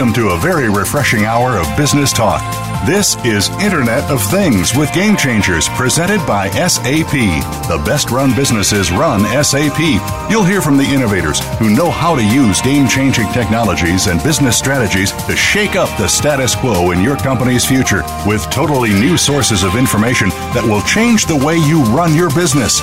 Welcome to a very refreshing hour of business talk. This is Internet of Things with Game Changers presented by SAP. The best run businesses run SAP. You'll hear from the innovators who know how to use game changing technologies and business strategies to shake up the status quo in your company's future with totally new sources of information that will change the way you run your business.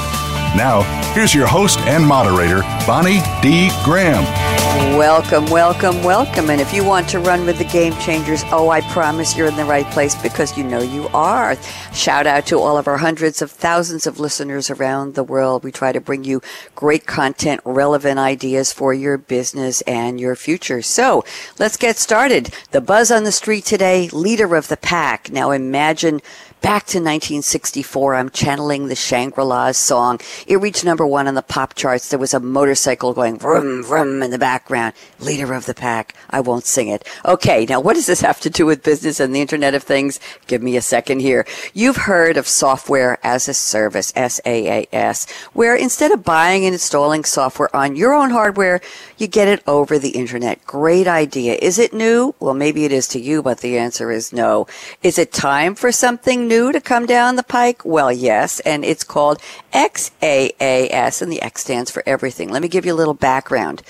Now, here's your host and moderator, Bonnie D. Graham. Welcome, welcome, welcome. And if you want to run with the game changers, oh, I promise you're in the right place because you know you are. Shout out to all of our hundreds of thousands of listeners around the world. We try to bring you great content, relevant ideas for your business and your future. So let's get started. The buzz on the street today, leader of the pack. Now imagine Back to 1964, I'm channeling the Shangri-La's song. It reached number one on the pop charts. There was a motorcycle going vroom, vroom in the background. Leader of the pack. I won't sing it. Okay, now what does this have to do with business and the Internet of Things? Give me a second here. You've heard of software as a service, SaaS, where instead of buying and installing software on your own hardware, you get it over the Internet. Great idea. Is it new? Well, maybe it is to you, but the answer is no. Is it time for something new to come down the pike? Well, yes, and it's called XaaS, and the X stands for everything. Let me give you a little background.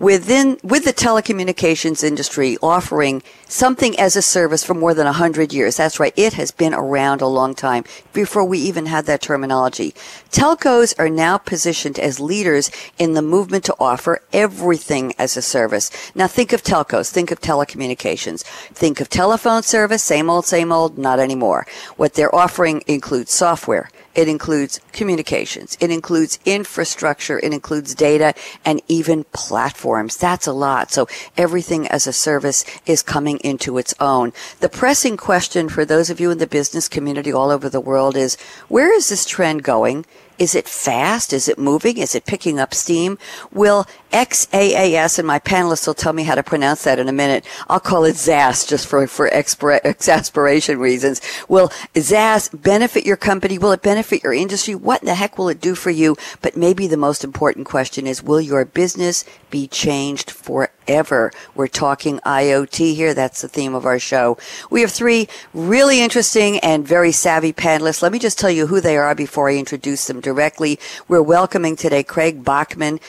Within with the telecommunications industry offering something as a service for more than 100 years. That's right. It has been around a long time before we even had that terminology. Telcos are now positioned as leaders in the movement to offer everything as a service. Now think of telcos, think of telecommunications, think of telephone service, same old, same old, not anymore. What they're offering includes software. It includes communications. It includes infrastructure. It includes data and even platforms. That's a lot. So everything as a service is coming into its own. The pressing question for those of you in the business community all over the world is, where is this trend going? Is it fast? Is it moving? Is it picking up steam? Will XaaS, and my panelists will tell me how to pronounce that in a minute. I'll call it ZAS just for, for exasperation reasons. Will ZAS benefit your company? Will it benefit your industry? What in the heck will it do for you? But maybe the most important question is, will your business be changed forever? We're talking IoT here. That's the theme of our show. We have three really interesting and very savvy panelists. Let me just tell you who they are before I introduce them directly. We're welcoming today Craig Bachmann,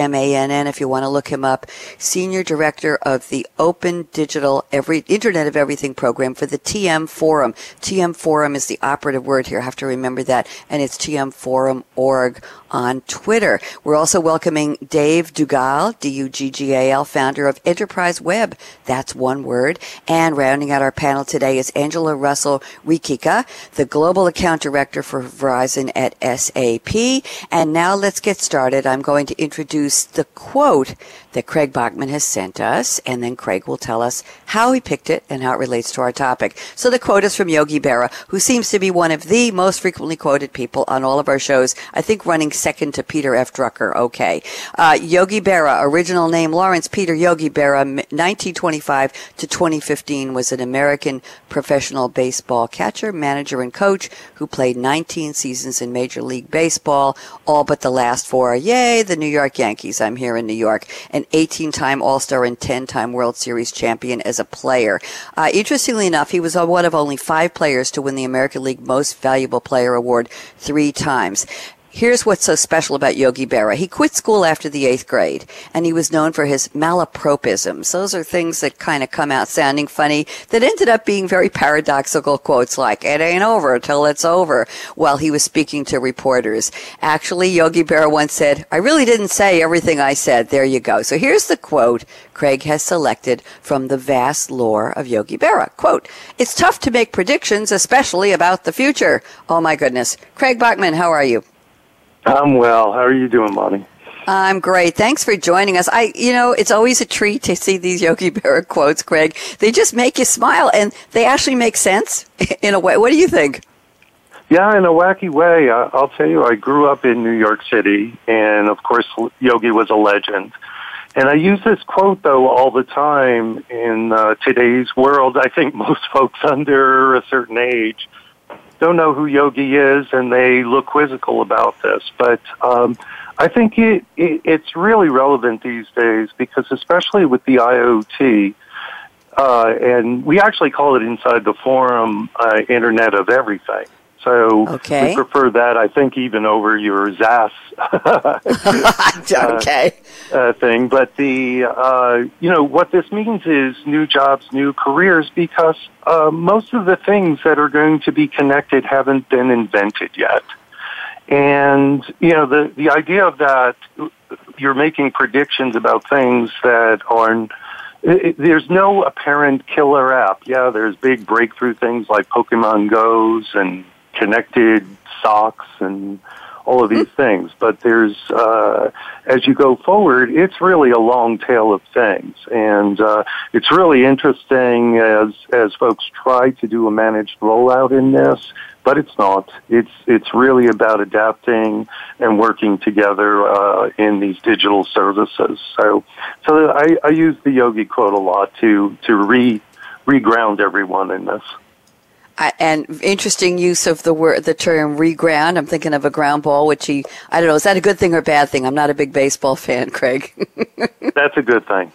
B-A-C-H-M-A-N-N, if you want to look him up, Senior Director of the Open Digital Every Internet of Everything program for the TM Forum. TM Forum is the operative word here. I have to remember that. And it's tmforum.org on Twitter. We're also welcoming Dave Duggal, D-U-G-G-A-L, founder of EnterpriseWeb. That's one word. And rounding out our panel today is Angela Russell Rikika, the Global Account Director for Verizon at SAP. And now let's get started. I'm going to introduce the quote that Craig Bachmann has sent us, and then Craig will tell us how he picked it and how it relates to our topic. So the quote is from Yogi Berra, who seems to be one of the most frequently quoted people on all of our shows. I think running second to Peter F. Drucker. Okay. Uh, Yogi Berra, original name Lawrence Peter Yogi Berra, 1925 to 2015 was an American professional baseball catcher, manager, and coach who played 19 seasons in Major League Baseball, all but the last four. Yay, the New York Yankees. I'm here in New York. An 18 time All Star and 10 time World Series champion as a player. Uh, interestingly enough, he was one of only five players to win the American League Most Valuable Player Award three times. Here's what's so special about Yogi Berra. He quit school after the eighth grade, and he was known for his malapropisms. Those are things that kind of come out sounding funny that ended up being very paradoxical quotes like, it ain't over till it's over, while he was speaking to reporters. Actually, Yogi Berra once said, I really didn't say everything I said. There you go. So here's the quote Craig has selected from the vast lore of Yogi Berra. Quote, It's tough to make predictions, especially about the future. Oh my goodness. Craig Bachmann, how are you? I'm well. How are you doing, Bonnie? I'm great. Thanks for joining us. I, you know, it's always a treat to see these Yogi Berra quotes, Craig. They just make you smile and they actually make sense in a way. What do you think? Yeah, in a wacky way. I'll tell you, I grew up in New York City, and of course, Yogi was a legend. And I use this quote, though, all the time in uh, today's world. I think most folks under a certain age don't know who Yogi is, and they look quizzical about this. But um, I think it, it, it's really relevant these days because, especially with the IoT, uh, and we actually call it inside the forum uh, Internet of Everything. So okay. we prefer that, I think, even over your ZAS okay. uh, uh, thing. But the uh, you know what this means is new jobs, new careers, because uh, most of the things that are going to be connected haven't been invented yet. And you know the the idea of that you're making predictions about things that are it, there's no apparent killer app. Yeah, there's big breakthrough things like Pokemon Goes and connected socks and all of these mm-hmm. things. But there's, uh, as you go forward, it's really a long tail of things, and uh, it's really interesting as as folks try to do a managed rollout in this. But it's not. It's it's really about adapting and working together uh, in these digital services. So, so I, I use the Yogi quote a lot to to re reground everyone in this and interesting use of the word, the term reground. I'm thinking of a ground ball, which he, I don't know, is that a good thing or a bad thing? I'm not a big baseball fan, Craig. That's a good thing.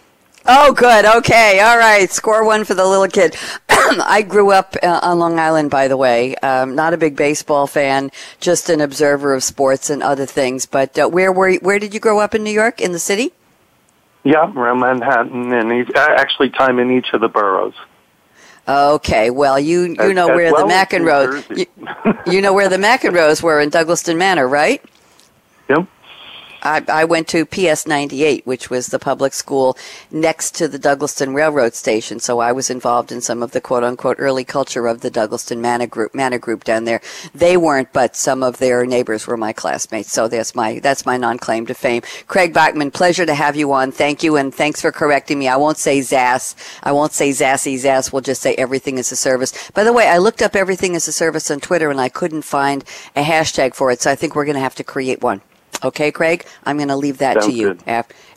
Oh, good. Okay. All right. Score one for the little kid. I grew up uh, on Long Island, by the way. Um, not a big baseball fan, just an observer of sports and other things. But uh, where were you, where did you grow up in New York? In the city? Yeah, around Manhattan, and actually time in each of the boroughs. Okay, well, you you know where well the McEnroes you, you know where the McEnroes were in Douglaston Manor, right? I, I went to PS 98, which was the public school next to the Douglaston Railroad Station. So I was involved in some of the quote unquote early culture of the Douglaston Manor Group, Manor Group down there. They weren't, but some of their neighbors were my classmates. So that's my, that's my non-claim to fame. Craig Bachmann, pleasure to have you on. Thank you. And thanks for correcting me. I won't say Zass. I won't say ZASSy Zass. We'll just say everything is a service. By the way, I looked up everything is a service on Twitter and I couldn't find a hashtag for it. So I think we're going to have to create one. Okay, Craig? I'm going to leave that Sounds to you. Good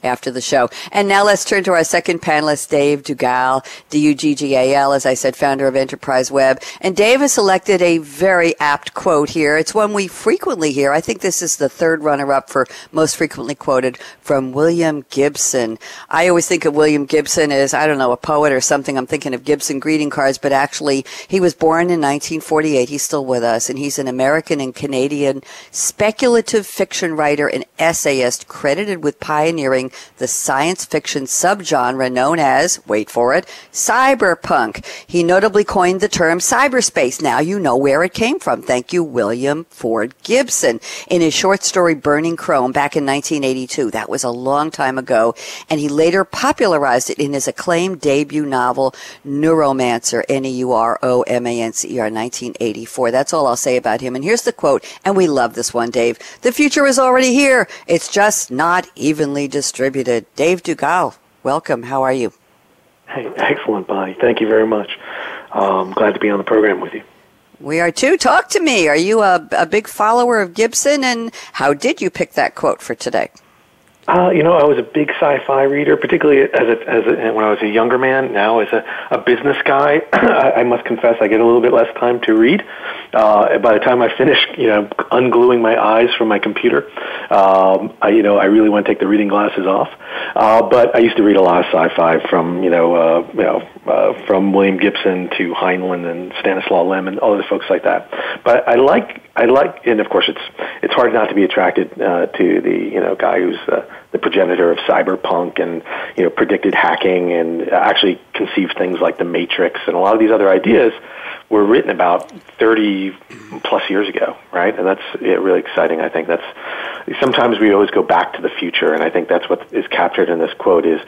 after the show. And now let's turn to our second panelist, Dave Duggal, D-U-G-G-A-L, as I said, founder of EnterpriseWeb. And Dave has selected a very apt quote here. It's one we frequently hear. I think this is the third runner-up for most frequently quoted from William Gibson. I always think of William Gibson as, I don't know, a poet or something. I'm thinking of Gibson greeting cards, but actually he was born in 1948. He's still with us, and he's an American and Canadian speculative fiction writer and essayist credited with pioneering the science fiction subgenre known as, wait for it, cyberpunk. He notably coined the term cyberspace. Now you know where it came from. Thank you, William Ford Gibson. In his short story Burning Chrome back in 1982. That was a long time ago. And he later popularized it in his acclaimed debut novel, Neuromancer, N-E-U-R-O-M-A-N-C-E-R, 1984. That's all I'll say about him. And here's the quote, and we love this one, Dave. The future is already here. It's just not evenly distributed distributed. Dave Duggal, welcome. How are you? Hey, excellent, Bonnie. Thank you very much. Um, glad to be on the program with you. We are too. Talk to me. Are you a, a big follower of Gibson, and how did you pick that quote for today? Uh, you know, I was a big sci-fi reader, particularly as a, as a, when I was a younger man. Now, as a, a business guy, I must confess I get a little bit less time to read. Uh, by the time I finish, you know, ungluing my eyes from my computer, um, I, you know, I really want to take the reading glasses off. Uh, but I used to read a lot of sci-fi from, you know, uh, you know, uh, from William Gibson to Heinlein and Stanislaw Lem and all the folks like that. But I like I like, and of course, it's it's hard not to be attracted uh, to the you know guy who's uh, the progenitor of cyberpunk and you know predicted hacking and actually conceived things like the Matrix and a lot of these other ideas were written about 30 plus years ago, right? And that's really exciting. I think that's sometimes we always go back to the future, and I think that's what is captured in this quote is,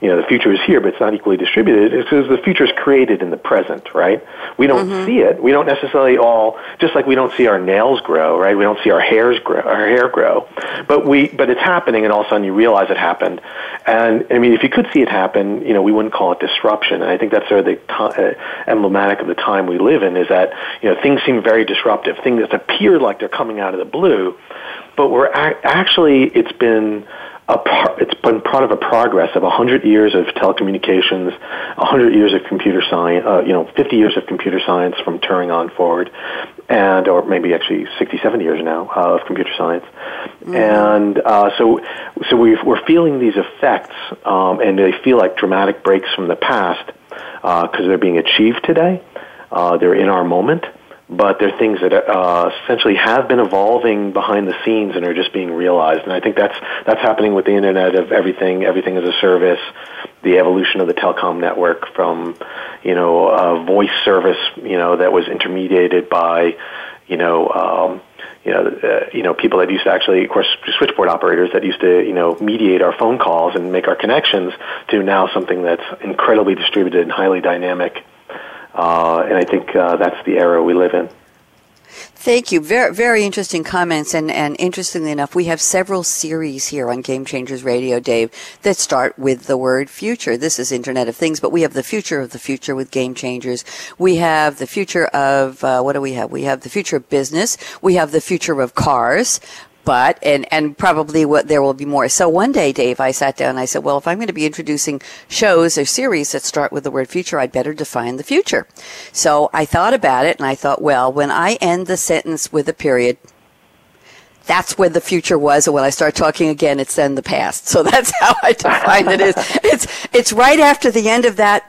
you know, the future is here, but it's not equally distributed. It's because the future is created in the present, right? We don't mm-hmm. see it. We don't necessarily all, just like we don't see our nails grow, right? We don't see our hairs grow, our hair grow, but we, but it's happening, and all of a sudden you realize it happened. And I mean, if you could see it happen, you know, we wouldn't call it disruption. And I think that's sort of the t- uh, emblematic of the time we live in is that you know things seem very disruptive, things that appear like they're coming out of the blue, but we're a- actually it's been a par- it's been part of a progress of 100 years of telecommunications, 100 years of computer science, uh, you know, 50 years of computer science from Turing on forward, and or maybe actually 67 years now uh, of computer science, mm-hmm. and uh, so so we are feeling these effects, um, and they feel like dramatic breaks from the past because uh, they're being achieved today. Uh, they're in our moment, but they're things that uh, essentially have been evolving behind the scenes and are just being realized. And I think that's that's happening with the Internet of everything, everything as a service, the evolution of the telecom network from you know a voice service, you know that was intermediated by you know. Um, you know, uh, you know, people that used to actually, of course, switchboard operators that used to, you know, mediate our phone calls and make our connections to now something that's incredibly distributed and highly dynamic uh, and I think uh, that's the era we live in. Thank you. Very, very interesting comments. And, and interestingly enough, we have several series here on Game Changers Radio, Dave, that start with the word future. This is Internet of Things, but we have the future of the future with Game Changers. We have the future of, uh, what do we have? We have the future of business. We have the future of cars but and and probably what there will be more. So one day, Dave, I sat down and I said, well, if I'm going to be introducing shows or series that start with the word future, I'd better define the future. So I thought about it and I thought, well, when I end the sentence with a period, that's where the future was, and when I start talking again, it's then the past. So that's how I define it. Is it's it's right after the end of that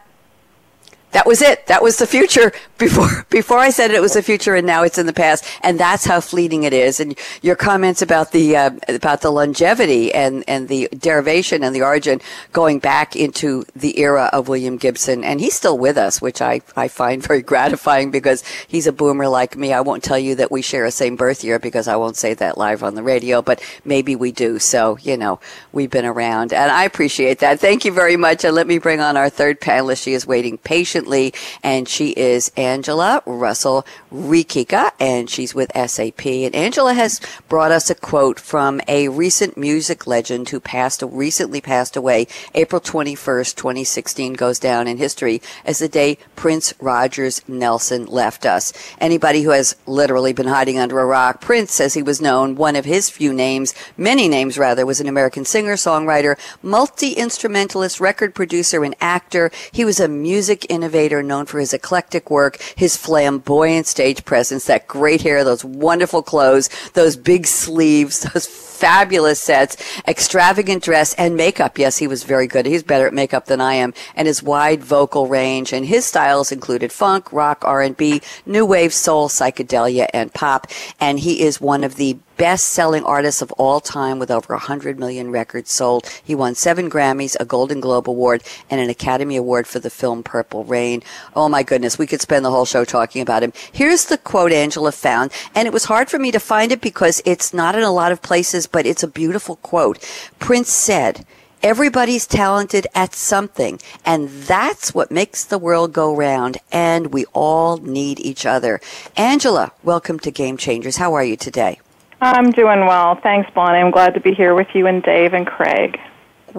that was it. That was the future before before I said it was the future, and now it's in the past. And that's how fleeting it is. And your comments about the uh, about the longevity and and the derivation and the origin going back into the era of William Gibson, and he's still with us, which I I find very gratifying because he's a boomer like me. I won't tell you that we share a same birth year because I won't say that live on the radio, but maybe we do. So you know we've been around, and I appreciate that. Thank you very much. And let me bring on our third panelist. She is waiting patiently patiently. And she is Angela Russell Rikika, and she's with SAP. And Angela has brought us a quote from a recent music legend who passed, recently passed away. April 21st, 2016 goes down in history as the day Prince Rogers Nelson left us. Anybody who has literally been hiding under a rock, Prince, as he was known, one of his few names, many names rather, was an American singer, songwriter, multi-instrumentalist, record producer, and actor. He was a music innovator innovator known for his eclectic work, his flamboyant stage presence, that great hair, those wonderful clothes, those big sleeves, those fabulous sets, extravagant dress and makeup. Yes, he was very good. He's better at makeup than I am. And his wide vocal range and his styles included funk, rock, R&B, new wave, soul, psychedelia, and pop. And he is one of the best selling artist of all time with over 100 million records sold. He won seven Grammys, a Golden Globe Award, and an Academy Award for the film Purple Rain. Oh my goodness, we could spend the whole show talking about him. Here's the quote Angela found, and it was hard for me to find it because it's not in a lot of places, but it's a beautiful quote. Prince said, Everybody's talented at something, and that's what makes the world go round, and we all need each other. Angela, welcome to Game Changers. How are you today? I'm doing well. Thanks, Bonnie. I'm glad to be here with you and Dave and Craig.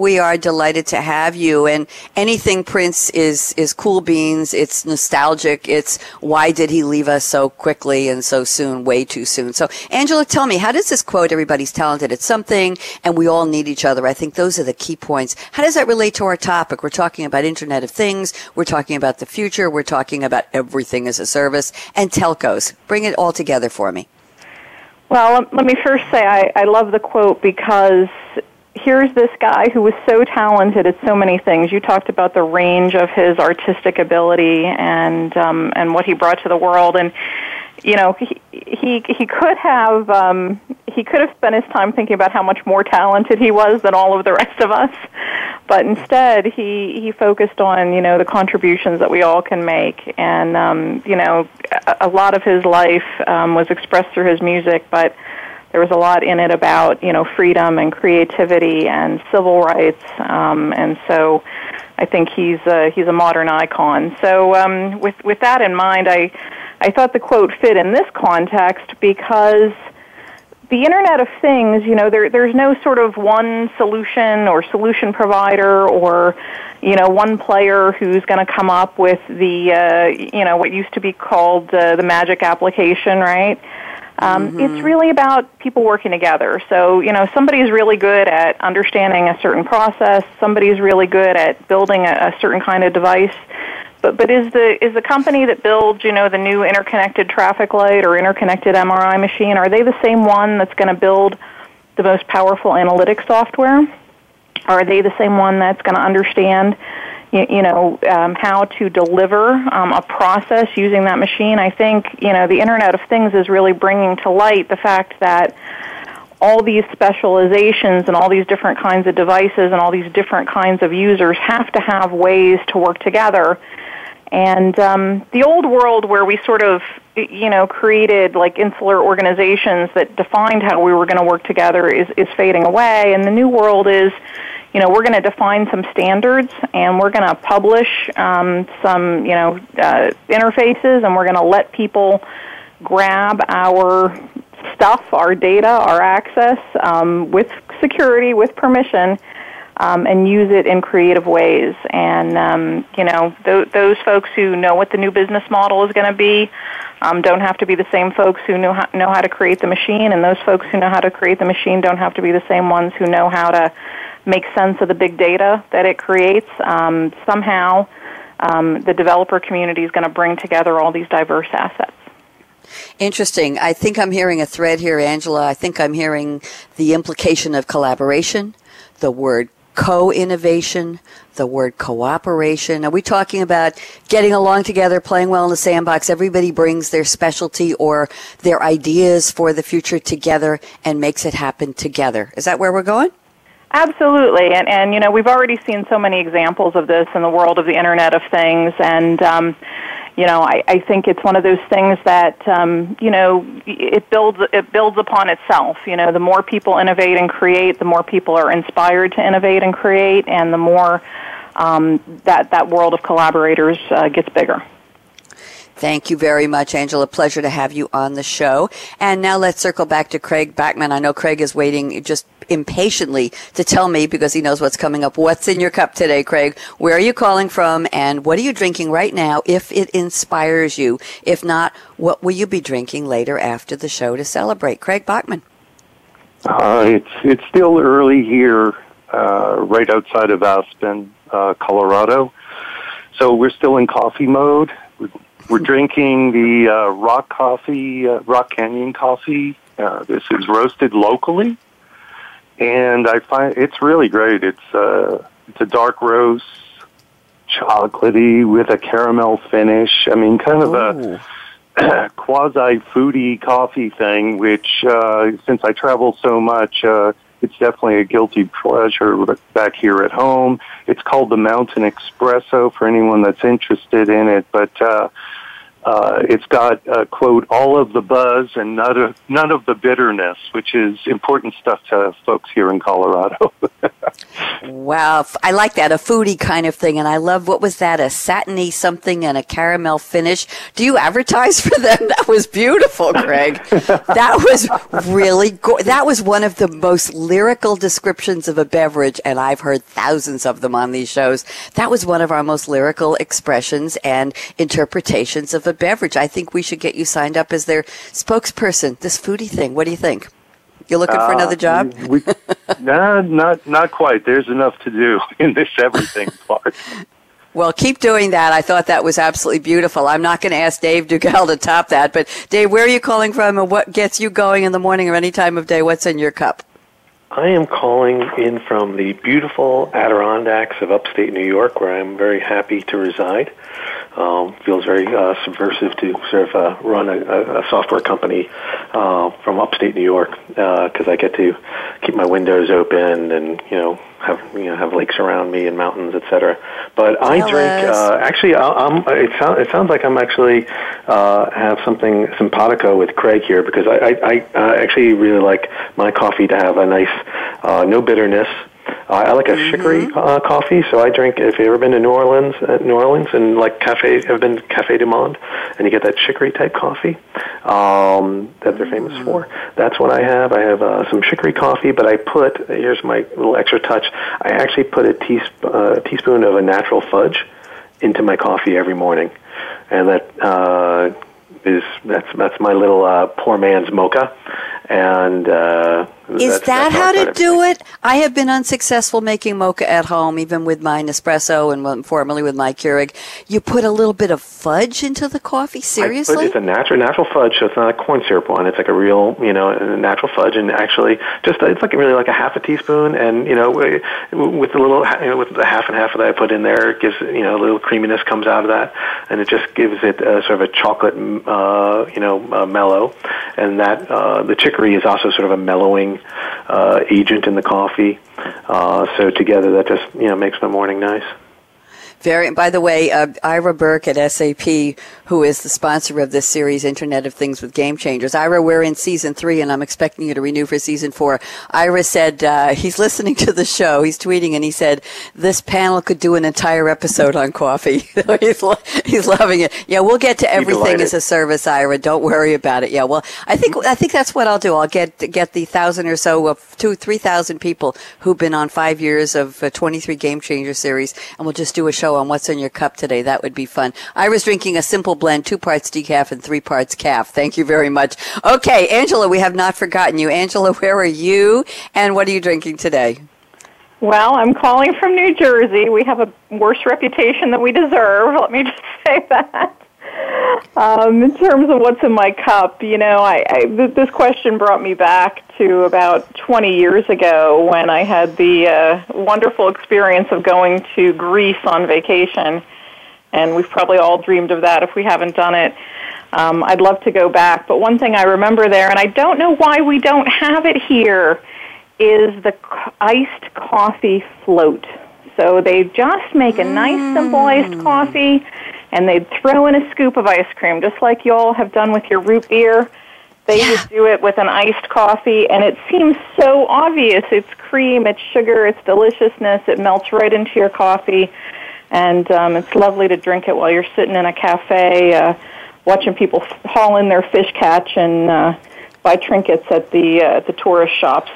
We are delighted to have you. And anything Prince is is cool beans. It's nostalgic. It's why did he leave us so quickly and so soon, way too soon. So, Angela, tell me, how does this quote "Everybody's talented at something, and we all need each other"? I think those are the key points. How does that relate to our topic? We're talking about Internet of Things. We're talking about the future. We're talking about everything as a service and telcos. Bring it all together for me. Well, let me first say I, I love the quote because here's this guy who was so talented at so many things. You talked about the range of his artistic ability and um, and what he brought to the world, and you know, he he, he could have um, he could have spent his time thinking about how much more talented he was than all of the rest of us, but instead he he focused on you know the contributions that we all can make, and um, you know, a, a lot of his life um, was expressed through his music, but there was a lot in it about you know freedom and creativity and civil rights, um, and so I think he's a, he's a modern icon. So um, with with that in mind, I I thought the quote fit in this context because the Internet of Things, you know, there, there's no sort of one solution or solution provider or, you know, one player who's going to come up with the, uh, you know, what used to be called uh, the magic application, right? Um, mm-hmm. It's really about people working together. So, you know, somebody's really good at understanding a certain process. Somebody's really good at building a, a certain kind of device. But but is the is the company that builds you know the new interconnected traffic light or interconnected MRI machine are they the same one that's going to build the most powerful analytic software? Are they the same one that's going to understand you, you know um, how to deliver um, a process using that machine? I think you know the Internet of Things is really bringing to light the fact that all these specializations and all these different kinds of devices and all these different kinds of users have to have ways to work together and um, the old world where we sort of, you know, created like insular organizations that defined how we were going to work together is, is fading away. And the new world is, you know, we're going to define some standards and we're going to publish um, some, you know, uh, interfaces and we're going to let people grab our stuff, our data, our access um, with security, with permission um, and use it in creative ways. And um, you know, th- those folks who know what the new business model is going to be um, don't have to be the same folks who know how, know how to create the machine, and those folks who know how to create the machine don't have to be the same ones who know how to make sense of the big data that it creates. Um, somehow, um, the developer community is going to bring together all these diverse assets. Interesting. I think I'm hearing a thread here, Angela. I think I'm hearing the implication of collaboration, the word co-innovation, the word cooperation. Are we talking about getting along together, playing well in the sandbox? Everybody brings their specialty or their ideas for the future together and makes it happen together. Is that where we're going? Absolutely, and and you know we've already seen so many examples of this in the world of the Internet of Things, and um, you know, I, I think it's one of those things that um, you know it builds it builds upon itself. You know, the more people innovate and create, the more people are inspired to innovate and create, and the more um, that that world of collaborators uh, gets bigger. Thank you very much, Angela. Pleasure to have you on the show. And now let's circle back to Craig Bachmann. I know Craig is waiting just impatiently to tell me because he knows what's coming up. What's in your cup today, Craig? Where are you calling from? And what are you drinking right now if it inspires you? If not, what will you be drinking later after the show to celebrate? Craig Bachmann. Uh, it's, it's still early here, uh, right outside of Aspen, uh, Colorado. So we're still in coffee mode. We're drinking the uh, Rock Coffee, uh, Rock Canyon Coffee. Uh, this is roasted locally, and I find it's really great. It's uh, it's a dark roast, chocolatey with a caramel finish. I mean, kind of Ooh. a quasi foodie coffee thing. Which, uh, since I travel so much. Uh, it's definitely a guilty pleasure back here at home. It's called the Mountain Espresso for anyone that's interested in it. But uh, uh, it's got uh, quote all of the buzz and none of none of the bitterness, which is important stuff to folks here in Colorado. wow, I like that a foodie kind of thing, and I love what was that a satiny something and a caramel finish. Do you advertise for them? That was beautiful, Craig. that was really go- that was one of the most lyrical descriptions of a beverage, and I've heard thousands of them on these shows. That was one of our most lyrical expressions and interpretations of a beverage. I think we should get you signed up as their spokesperson. This foodie thing. What do you think? You looking for another uh, job? we, nah, not not quite. There's enough to do in this everything part. Well, keep doing that. I thought that was absolutely beautiful. I'm not going to ask Dave Duggal to top that, but Dave, where are you calling from and what gets you going in the morning or any time of day? What's in your cup? I am calling in from the beautiful Adirondacks of upstate New York, where I'm very happy to reside. Um, feels very uh, subversive to sort of uh, run a, a software company uh, from upstate New York because uh, I get to keep my windows open and you know have you know have lakes around me and mountains, etc. But I drink. Uh, actually, I'm, it, sound, it sounds like I'm actually uh, have something simpatico with Craig here because I, I, I uh, actually really like my coffee to have a nice uh, no bitterness uh, I like a mm-hmm. chicory uh, coffee, so I drink. If you've ever been to New Orleans, uh, New Orleans, and like cafe, have been Cafe du Monde, and you get that chicory type coffee um, that they're famous mm. for. That's what I have. I have uh, some chicory coffee, but I put here's my little extra touch. I actually put a teasp- uh, teaspoon of a natural fudge into my coffee every morning, and that uh, is that's that's my little uh, poor man's mocha, and uh, is that how to do it? I have been unsuccessful making mocha at home, even with my Nespresso and formerly with my Keurig. You put a little bit of fudge into the coffee. Seriously, put, it's a natural natural fudge, so it's not a corn syrup one. It's like a real, you know, natural fudge, and actually, just it's like really like a half a teaspoon, and you know, with a little you know, with the half and half that I put in there, it gives you know a little creaminess comes out of that, and it just gives it a, sort of a chocolate, uh, you know, uh, mellow, and that uh, the chicory is also sort of a mellowing uh, agent in the coffee. Uh, so together, that just you know makes my morning nice. Very. By the way, uh, Ira Berk at SAP, who is the sponsor of this series, Internet of Things with Game Changers. Ira, we're in season three, and I'm expecting you to renew for season four. Ira said uh, he's listening to the show. He's tweeting, and he said this panel could do an entire episode on coffee. he's lo- he's loving it. Yeah, we'll get to everything as a service, Ira. Don't worry about it. Yeah. Well, I think I think that's what I'll do. I'll get get the thousand or so of two three thousand people who've been on five years of uh, 23 Game Changer series, and we'll just do a show show on what's in your cup today. That would be fun. I was drinking a simple blend, two parts decaf and three parts calf. Thank you very much. Okay, Angela, we have not forgotten you. Angela, where are you and what are you drinking today? Well, I'm calling from New Jersey. We have a worse reputation than we deserve. Let me just say that. Um, in terms of what's in my cup, you know, I, I th- this question brought me back to about 20 years ago when I had the uh, wonderful experience of going to Greece on vacation, and we've probably all dreamed of that if we haven't done it. Um, I'd love to go back, but one thing I remember there, and I don't know why we don't have it here, is the c- iced coffee float. So they just make a nice, simple iced mm. coffee and they'd throw in a scoop of ice cream, just like you all have done with your root beer. They yeah. would do it with an iced coffee, and it seems so obvious. It's cream, it's sugar, it's deliciousness. It melts right into your coffee, and um, it's lovely to drink it while you're sitting in a cafe, uh, watching people haul in their fish catch and uh, buy trinkets at the uh, at the tourist shops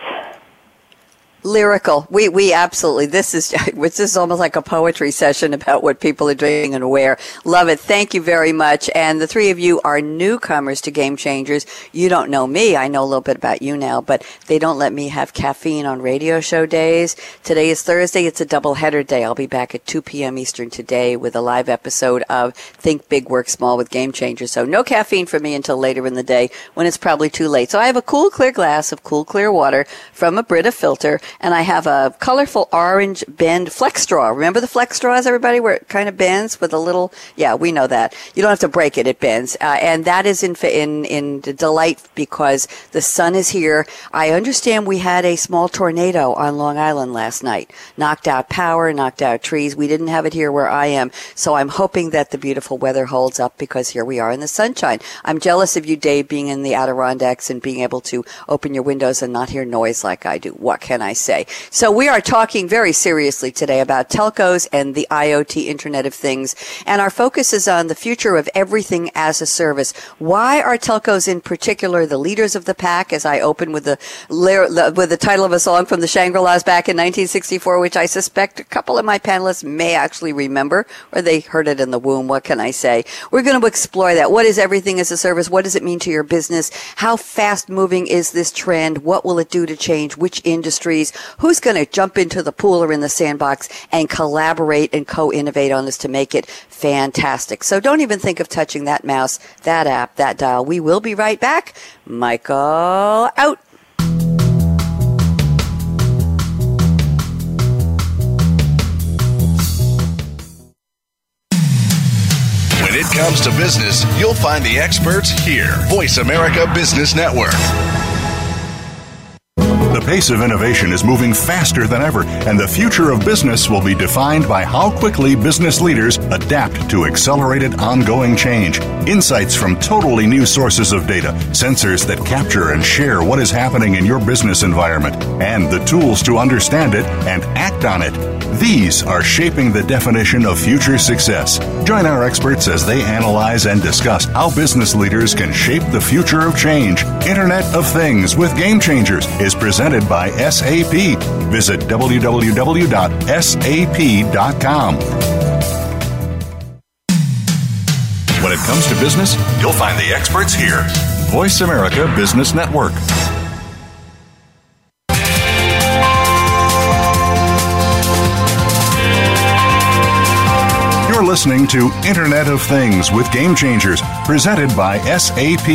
lyrical. We we absolutely this is this is almost like a poetry session about what people are doing and where. Love it. Thank you very much. And the three of you are newcomers to Game Changers. You don't know me. I know a little bit about you now, but they don't let me have caffeine on radio show days. Today is Thursday. It's a double header day. I'll be back at 2 p.m. Eastern today with a live episode of Think Big Work Small with Game Changers. So no caffeine for me until later in the day when it's probably too late. So I have a cool clear glass of cool clear water from a Brita filter and I have a colorful orange bend flex straw. Remember the flex straws, everybody, where it kind of bends with a little, yeah, we know that. You don't have to break it, it bends. Uh, and that is in, in, in delight because the sun is here. I understand we had a small tornado on Long Island last night. Knocked out power, knocked out trees. We didn't have it here where I am. So I'm hoping that the beautiful weather holds up because here we are in the sunshine. I'm jealous of you, Dave, being in the Adirondacks and being able to open your windows and not hear noise like I do. What can I say? So we are talking very seriously today about telcos and the IoT Internet of Things. And our focus is on the future of everything as a service. Why are telcos in particular the leaders of the pack? As I open with the, with the title of a song from the Shangri-Las back in 1964, which I suspect a couple of my panelists may actually remember, or they heard it in the womb. What can I say? We're going to explore that. What is everything as a service? What does it mean to your business? How fast moving is this trend? What will it do to change? Which industries? Who's going to jump into the pool or in the sandbox and collaborate and co-innovate on this to make it fantastic. So don't even think of touching that mouse, that app, that dial. We will be right back. Michael out. When it comes to business, you'll find the experts here. Voice America Business Network. The pace of innovation is moving faster than ever, and the future of business will be defined by how quickly business leaders adapt to accelerated ongoing change. Insights from totally new sources of data, sensors that capture and share what is happening in your business environment, and the tools to understand it and act on it. These are shaping the definition of future success. Join our experts as they analyze and discuss how business leaders can shape the future of change. Internet of Things with Game Changers is presented by SAP. Visit www.sap.com. When it comes to business, you'll find the experts here. Voice America Business Network. Listening to Internet of Things with Game Changers, presented by SAP.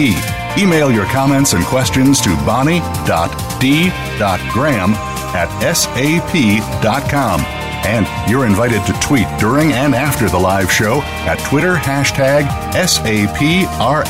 Email your comments and questions to bonnie.d.graham at sap.com. And you're invited to tweet during and after the live show at Twitter hashtag SAPRADIO.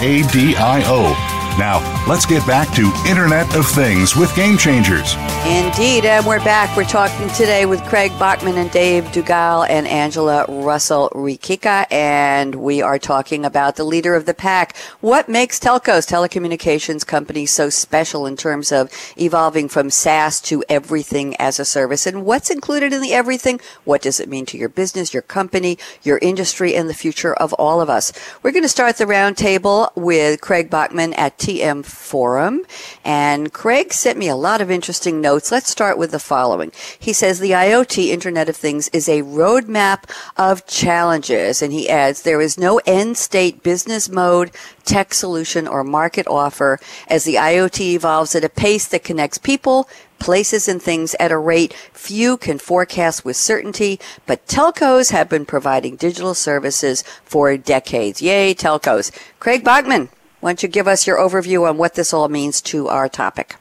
Now, let's get back to Internet of Things with Game Changers. Indeed, and we're back. We're talking today with Craig Bachmann and Dave Duggal and Angela Russell Rikika, and we are talking about the leader of the pack. What makes telcos, telecommunications companies, so special in terms of evolving from SaaS to everything as a service? And what's included in the everything? What does it mean to your business, your company, your industry, and the future of all of us? We're going to start the roundtable with Craig Bachmann at TM Forum. And Craig sent me a lot of interesting notes. Let's start with the following. He says the IoT Internet of Things is a roadmap of challenges. And he adds, there is no end state business mode, tech solution, or market offer as the IoT evolves at a pace that connects people, places and things at a rate few can forecast with certainty, but telcos have been providing digital services for decades. Yay, telcos. Craig Bachmann, why don't you give us your overview on what this all means to our topic?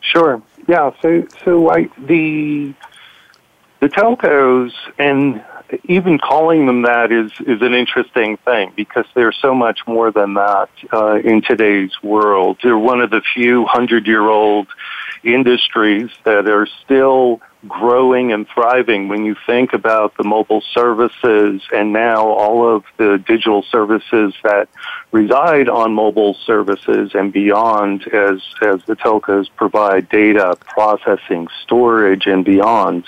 Sure. Yeah. So, so I, the the telcos and even calling them that is is an interesting thing because they're so much more than that uh, in today's world. They're one of the few hundred year old industries that are still growing and thriving when you think about the mobile services and now all of the digital services that reside on mobile services and beyond as, as the telcos provide data processing, storage, and beyond.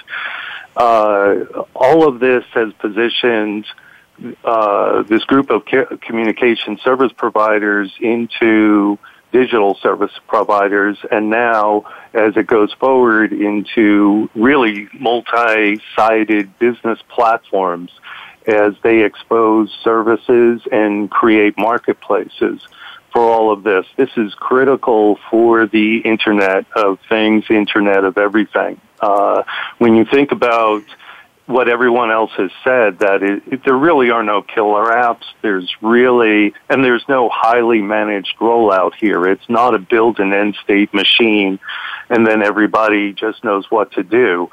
Uh, all of this has positioned uh, this group of communication service providers into digital service providers, and now as it goes forward into really multi-sided business platforms as they expose services and create marketplaces for all of this. This is critical for the Internet of Things, Internet of Everything. Uh, when you think about what everyone else has said that it, there really are no killer apps. There's really, and there's no highly managed rollout here. It's not a build and end state machine and then everybody just knows what to do.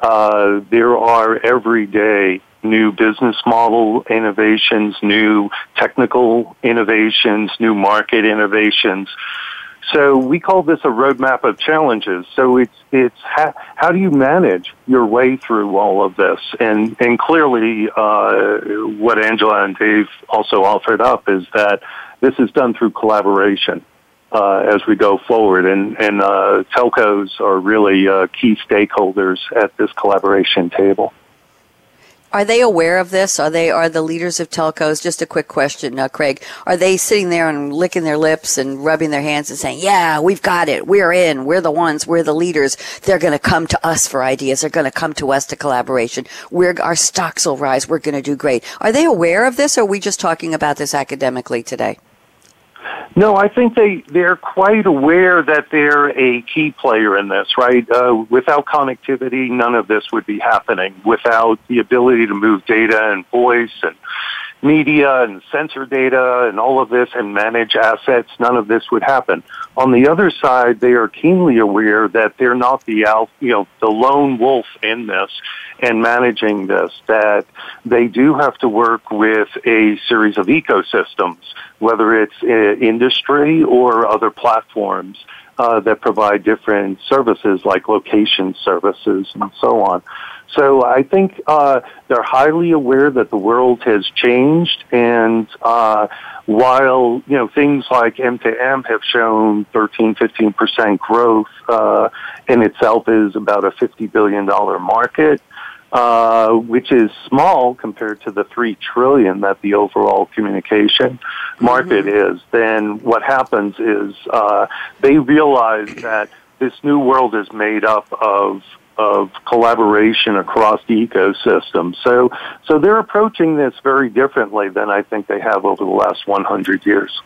Uh, there are every day new business model innovations, new technical innovations, new market innovations so we call this a roadmap of challenges. So it's it's how, how do you manage your way through all of this? And and clearly, uh, what Angela and Dave also offered up is that this is done through collaboration. Uh, as we go forward, and and uh, telcos are really uh, key stakeholders at this collaboration table. Are they aware of this? Are they are the leaders of telcos? Just a quick question, uh, Craig. Are they sitting there and licking their lips and rubbing their hands and saying, "Yeah, we've got it. We're in. We're the ones. We're the leaders. They're going to come to us for ideas. They're going to come to us to collaboration. We're our stocks will rise. We're going to do great." Are they aware of this? or Are we just talking about this academically today? No, I think they they're quite aware that they're a key player in this. Right, uh, without connectivity, none of this would be happening. Without the ability to move data and voice and media and sensor data and all of this and manage assets, none of this would happen. On the other side, they are keenly aware that they're not the you know the lone wolf in this and managing this. That they do have to work with a series of ecosystems, whether it's uh, industry or other platforms. Uh, that provide different services like location services and so on. So I think uh, they're highly aware that the world has changed, and uh, while you know things like M2M have shown 13, 15 percent growth uh, in itself is about a 50 billion dollar market. Uh, which is small compared to the three trillion that the overall communication market mm-hmm. is, then what happens is uh, they realize that this new world is made up of of collaboration across the ecosystem. So, so they're approaching this very differently than I think they have over the last 100 years.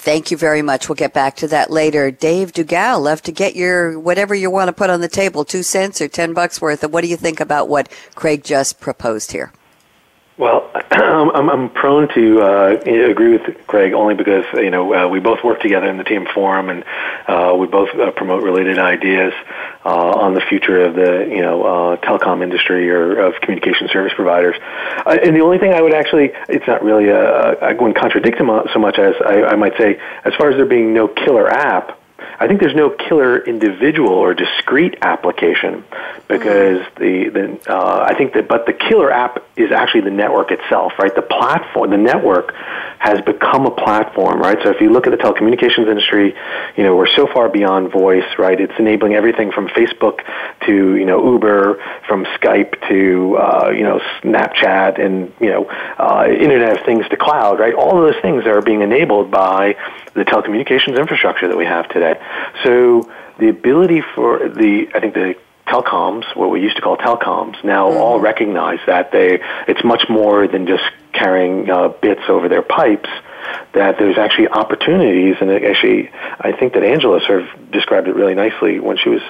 Thank you very much. We'll get back to that later. Dave Duggal, love to get your whatever you want to put on the table, two cents or ten bucks worth. Of what do you think about what Craig just proposed here? Well, I'm, I'm prone to uh, agree with Craig only because you know uh, we both work together in the TM Forum and uh, we both uh, promote related ideas uh, on the future of the you know uh, telecom industry or of communication service providers. Uh, and the only thing I would actually, it's not really a, I wouldn't contradict him so much as I, I might say, as far as there being no killer app, I think there's no killer individual or discrete application because mm-hmm. the, the uh, I think that but the killer app is actually the network itself, right? The platform, the network has become a platform, right? So if you look at the telecommunications industry, you know we're so far beyond voice, right? It's enabling everything from Facebook to you know Uber, from Skype to uh, you know Snapchat, and you know uh, Internet of Things to cloud, right? All of those things are being enabled by the telecommunications infrastructure that we have today. So the ability for the, I think the telecoms, what we used to call telecoms, now mm-hmm. all recognize that they, it's much more than just carrying uh, bits over their pipes. That there's actually opportunities, and actually, I think that Angela sort of described it really nicely when she was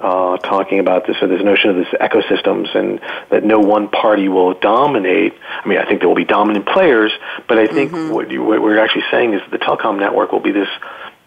uh, talking about this, so this notion of this ecosystems and that no one party will dominate. I mean, I think there will be dominant players, but I think mm-hmm. what, you, what we're actually saying is the telecom network will be this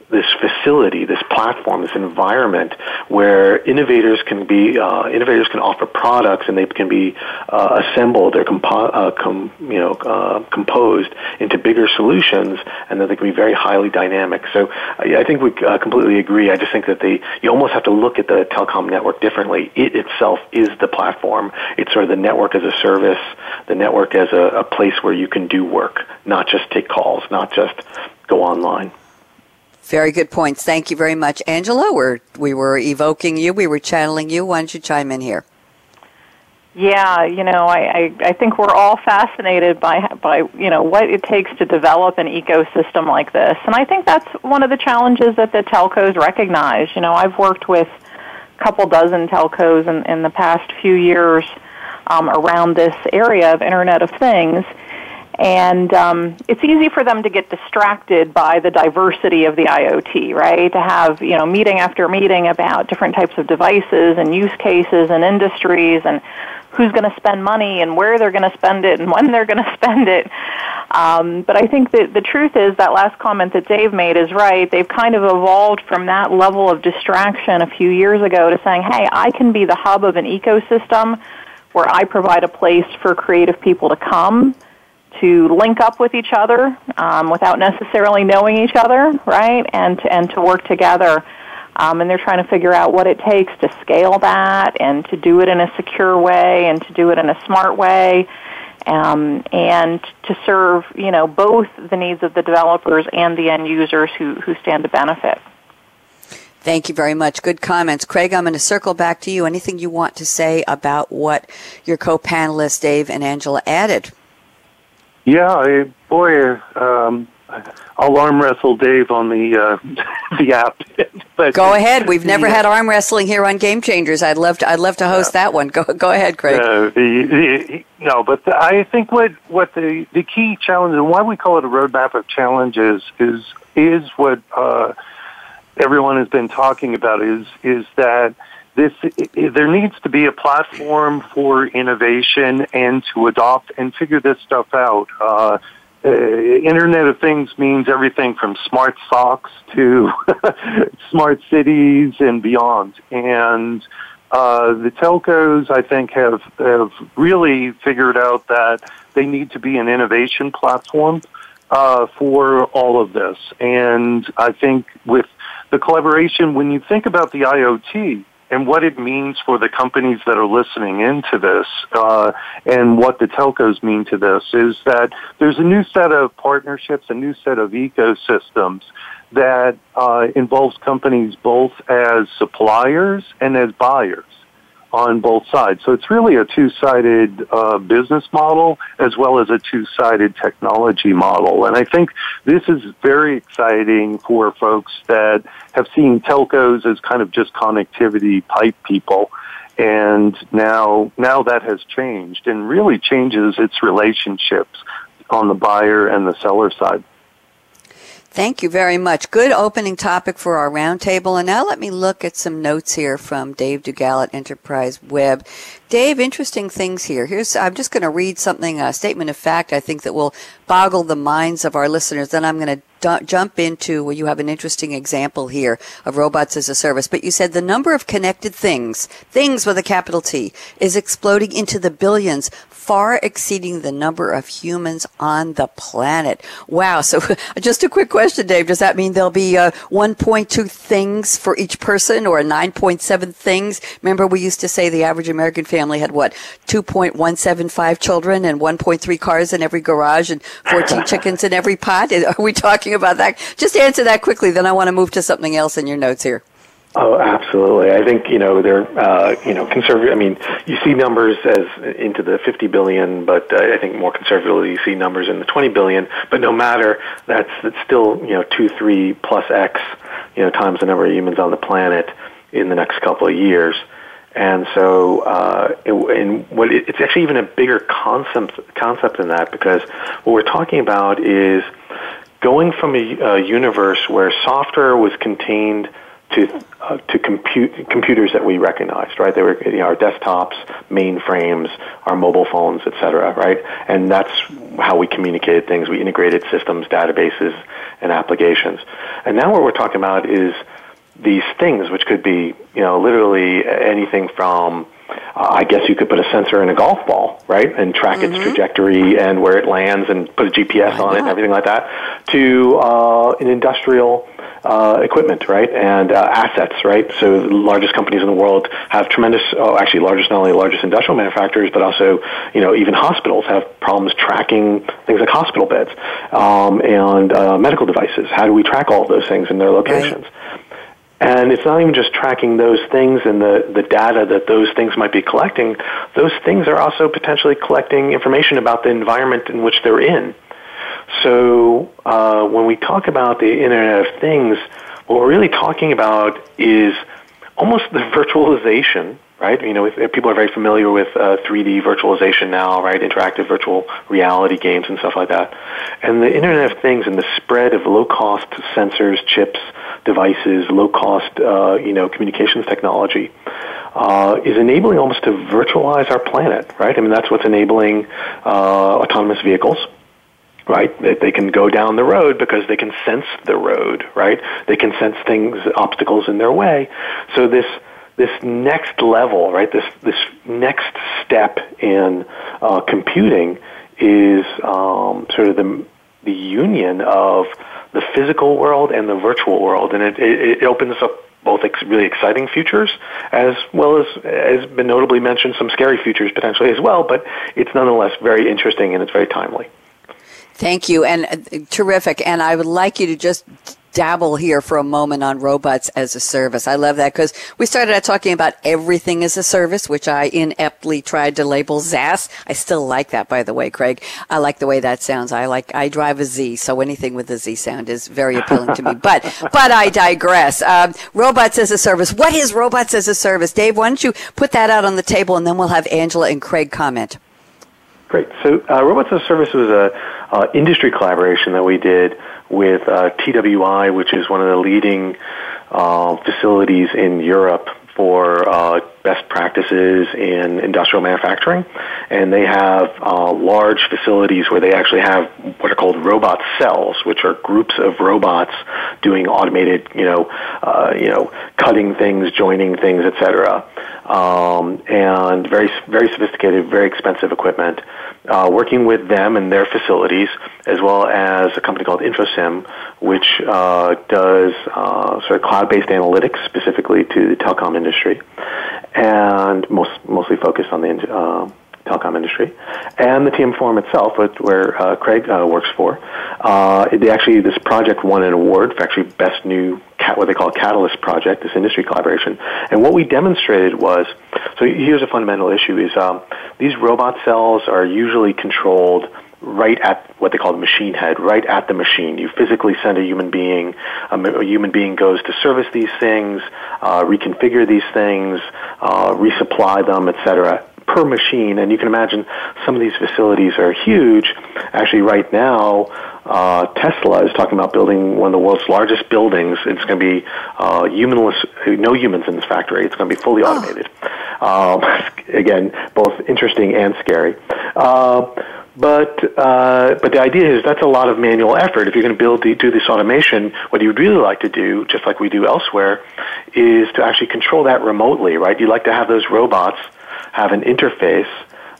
this facility, this platform, this environment where innovators can be uh, innovators can offer products and they can be uh, assembled or compo- uh, com- you know uh, composed into bigger solutions, and that they can be very highly dynamic. So I, I think we uh, completely agree. I just think that they you almost have to look at the telecom network differently. It itself is the platform. It's sort of the network as a service, the network as a, a place where you can do work, not just take calls, not just go online. Very good points. Thank you very much, Angela. We're, we were evoking you. We were channeling you. Why don't you chime in here? Yeah, you know, I, I, I think we're all fascinated by by you know what it takes to develop an ecosystem like this, and I think that's one of the challenges that the telcos recognize. You know, I've worked with a couple dozen telcos in, in the past few years um, around this area of Internet of Things, and um, it's easy for them to get distracted by the diversity of the IoT, right? To have you know meeting after meeting about different types of devices and use cases and industries and who's going to spend money and where they're going to spend it and when they're going to spend it. Um, but I think that the truth is that last comment that Dave made is right. They've kind of evolved from that level of distraction a few years ago to saying, hey, I can be the hub of an ecosystem where I provide a place for creative people to come to link up with each other um, without necessarily knowing each other, right? And to, and to work together. Um, and they're trying to figure out what it takes to scale that and to do it in a secure way and to do it in a smart way. Um, and to serve, you know, both the needs of the developers and the end users who, who stand to benefit. Thank you very much. Good comments. Craig, I'm going to circle back to you. Anything you want to say about what your co-panelists, Dave and Angela, added? Yeah, I, boy, um, I'll arm wrestle Dave on the uh, the app. but go ahead. We've never had arm wrestling here on Game Changers. I'd love to. I'd love to host that one. Go go ahead, Craig. Uh, the, the, no, but the, I think what what the the key challenge and why we call it a roadmap of challenges is is what uh, everyone has been talking about is is that this there needs to be a platform for innovation and to adopt and figure this stuff out. Uh, uh, Internet of Things means everything from smart socks to smart cities and beyond. And uh, the telcos, I think, have have really figured out that they need to be an innovation platform uh, for all of this. And I think with the collaboration, when you think about the IoT, and what it means for the companies that are listening into this uh, and what the telcos mean to this is that there's a new set of partnerships, a new set of ecosystems that uh, involves companies both as suppliers and as buyers on both sides. So it's really a two-sided uh, business model as well as a two-sided technology model. And I think this is very exciting for folks that have seen telcos as kind of just connectivity pipe people. And now, now that has changed and really changes its relationships on the buyer and the seller side. Thank you very much. Good opening topic for our roundtable. And now let me look at some notes here from Dave Duggal at EnterpriseWeb. Dave, interesting things here. Here's, I'm just going to read something, a statement of fact, I think that will boggle the minds of our listeners. Then I'm going to d- jump into, well, you have an interesting example here of robots as a service, but you said the number of connected things, things with a capital T, is exploding into the billions, far exceeding the number of humans on the planet. Wow. So just a quick question, Dave. Does that mean there'll be uh, 1.2 things for each person or 9.7 things? Remember we used to say the average American family had what? 2.175 children and 1.3 cars in every garage and 14 chickens in every pot? Are we talking about that? Just answer that quickly. Then I want to move to something else in your notes here. Oh, absolutely. I think you know they're uh, you know conservative. I mean, you see numbers as into the 50 billion, but uh, I think more conservatively you see numbers in the 20 billion. But no matter, that's that's still you know two, three plus x, you know, times the number of humans on the planet in the next couple of years. And so, uh, it, and what it, it's actually even a bigger concept concept than that because what we're talking about is going from a, a universe where software was contained to uh, to compute computers that we recognized, right? They were you know, our desktops, mainframes, our mobile phones, et cetera, right? And that's how we communicated things. We integrated systems, databases, and applications. And now what we're talking about is these things, which could be you know literally anything from uh, I guess you could put a sensor in a golf ball, right, and track mm-hmm. its trajectory and where it lands, and put a GPS on it and everything like that, to uh, an industrial uh, equipment, right, and uh, assets, right. So the largest companies in the world have tremendous, oh, actually, largest not only largest industrial manufacturers, but also, you know, even hospitals have problems tracking things like hospital beds um, and uh, medical devices. How do we track all those things in their locations? Right. And it's not even just tracking those things and the, the data that those things might be collecting. Those things are also potentially collecting information about the environment in which they're in. So uh, when we talk about the Internet of Things, what we're really talking about is almost the virtualization, right? You know, if, people are very familiar with uh, 3D virtualization now, right? Interactive virtual reality games and stuff like that. And the Internet of Things and the spread of low-cost sensors, chips, devices, low-cost, uh, you know, communications technology uh, is enabling almost to virtualize our planet, right? I mean, that's what's enabling uh, autonomous vehicles right? They, they can go down the road because they can sense the road, right? They can sense things, obstacles in their way. So this this next level, right? This this next step in uh, computing is um, sort of the the union of the physical world and the virtual world, and it, it, it opens up both ex- really exciting futures as well as has been notably mentioned some scary futures potentially as well. But it's nonetheless very interesting and it's very timely. Thank you, and uh, terrific. And I would like you to just dabble here for a moment on robots as a service. I love that because we started out talking about everything as a service, which I ineptly tried to label ZaaS. I still like that, by the way, Craig. I like the way that sounds. I like, I drive a Z, so anything with a Z sound is very appealing to me. But, but I digress. Um, robots as a service. What is robots as a service? Dave, why don't you put that out on the table and then we'll have Angela and Craig comment. Great. So, uh, Robots as a Service was a uh, industry collaboration that we did with uh, TWI, which is one of the leading uh, facilities in Europe for uh, best practices in industrial manufacturing, and they have uh, large facilities where they actually have what are called robot cells, which are groups of robots doing automated, you know, uh, you know, cutting things, joining things, etc. Um, and very very sophisticated, very expensive equipment. Uh, working with them and their facilities, as well as a company called InfoSim, which uh, does uh, sort of cloud-based analytics specifically to the telecom industry, and most mostly focused on the uh, telecom industry, and the TM Forum itself, where uh, Craig uh, works for. Uh, they actually this project won an award for actually best new what they call catalyst project, this industry collaboration. And what we demonstrated was so here's a fundamental issue: is um, these robot cells are usually controlled right at what they call the machine head, right at the machine. You physically send a human being, um, a human being goes to service these things, uh, reconfigure these things, uh, resupply them, etc per machine. And you can imagine some of these facilities are huge. Actually, right now, uh, Tesla is talking about building one of the world's largest buildings. It's going to be uh, humanless, no humans in this factory. It's going to be fully oh. automated. Um, again, both interesting and scary. But uh, but the idea is that's a lot of manual effort. If you're going to build the, do this automation, what you'd really like to do, just like we do elsewhere, is to actually control that remotely. Right? You'd like to have those robots have an interface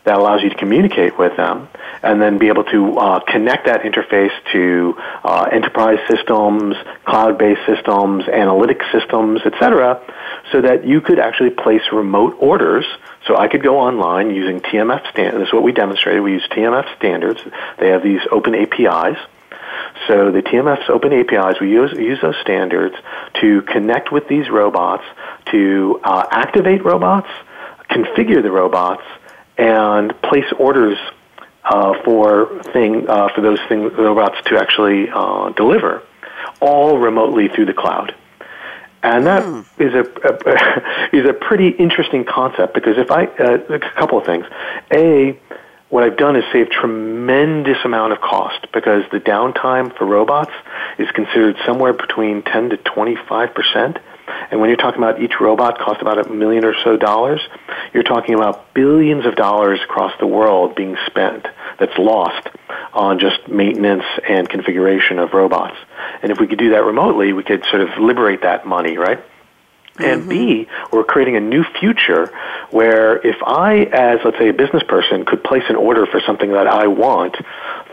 that allows you to communicate with them and then be able to uh, connect that interface to uh, enterprise systems, cloud-based systems, analytic systems, etc., so that you could actually place remote orders. So I could go online using TMF standards. This is what we demonstrated. We use TMF standards. They have these open APIs. So the TMF's open APIs, we use, use those standards to connect with these robots, to uh, activate robots, configure the robots and place orders uh, for thing uh, for those thing robots to actually uh, deliver, all remotely through the cloud. And that mm. is a, a, is a pretty interesting concept because if I uh, a couple of things, a what I've done is save tremendous amount of cost because the downtime for robots is considered somewhere between 10 to 25 percent and when you're talking about each robot cost about a million or so dollars, you're talking about billions of dollars across the world being spent that's lost on just maintenance and configuration of robots. And if we could do that remotely, we could sort of liberate that money, right? And mm-hmm. B, we're creating a new future where if I, as let's say a business person, could place an order for something that I want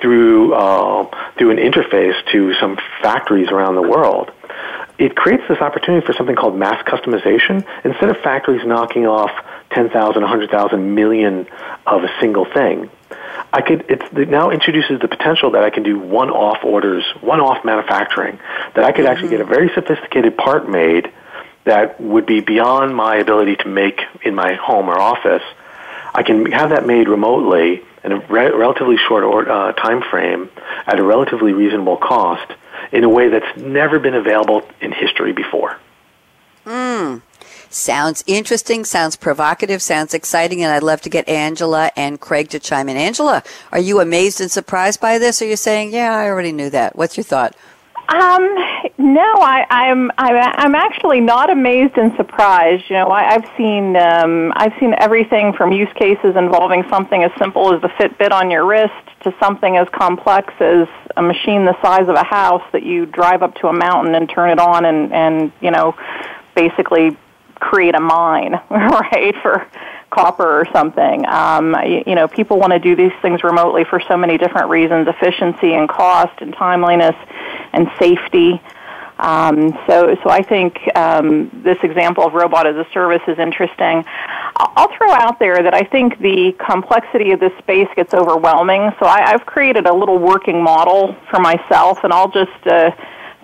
through uh, through an interface to some factories around the world, it creates this opportunity for something called mass customization. Instead of factories knocking off 10,000, 100,000 million of a single thing, I could, it now introduces the potential that I can do one-off orders, one-off manufacturing, that I could actually get a very sophisticated part made that would be beyond my ability to make in my home or office. I can have that made remotely in a re- relatively short or, uh, time frame at a relatively reasonable cost in a way that's never been available in history before. Hmm. Sounds interesting, sounds provocative, sounds exciting, and I'd love to get Angela and Craig to chime in. Angela, are you amazed and surprised by this, or are you saying, yeah, I already knew that? What's your thought? Um, no, I, I'm, I'm I'm actually not amazed and surprised. You know, I, I've seen um, I've seen everything from use cases involving something as simple as the Fitbit on your wrist to something as complex as a machine the size of a house that you drive up to a mountain and turn it on and and you know basically create a mine, right, for copper or something. Um, you, you know, people want to do these things remotely for so many different reasons: efficiency and cost and timeliness and safety. Um, so, so I think um, this example of robot as a service is interesting. I'll throw out there that I think the complexity of this space gets overwhelming. So I, I've created a little working model for myself, and I'll just uh,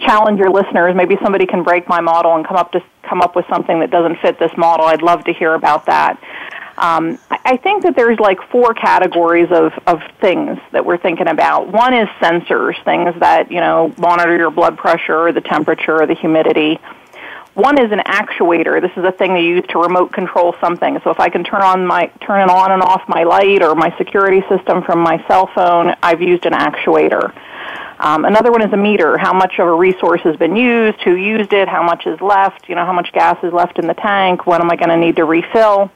challenge your listeners. Maybe somebody can break my model and come up to come up with something that doesn't fit this model. I'd love to hear about that. Um, I think that there's like four categories of, of things that we're thinking about. One is sensors, things that, you know, monitor your blood pressure or the temperature or the humidity. One is an actuator. This is a thing they use to remote control something. So if I can turn on my turn it on and off my light or my security system from my cell phone, I've used an actuator. Um, another one is a meter. How much of a resource has been used? Who used it? How much is left? You know, how much gas is left in the tank? When am I going to need to refill?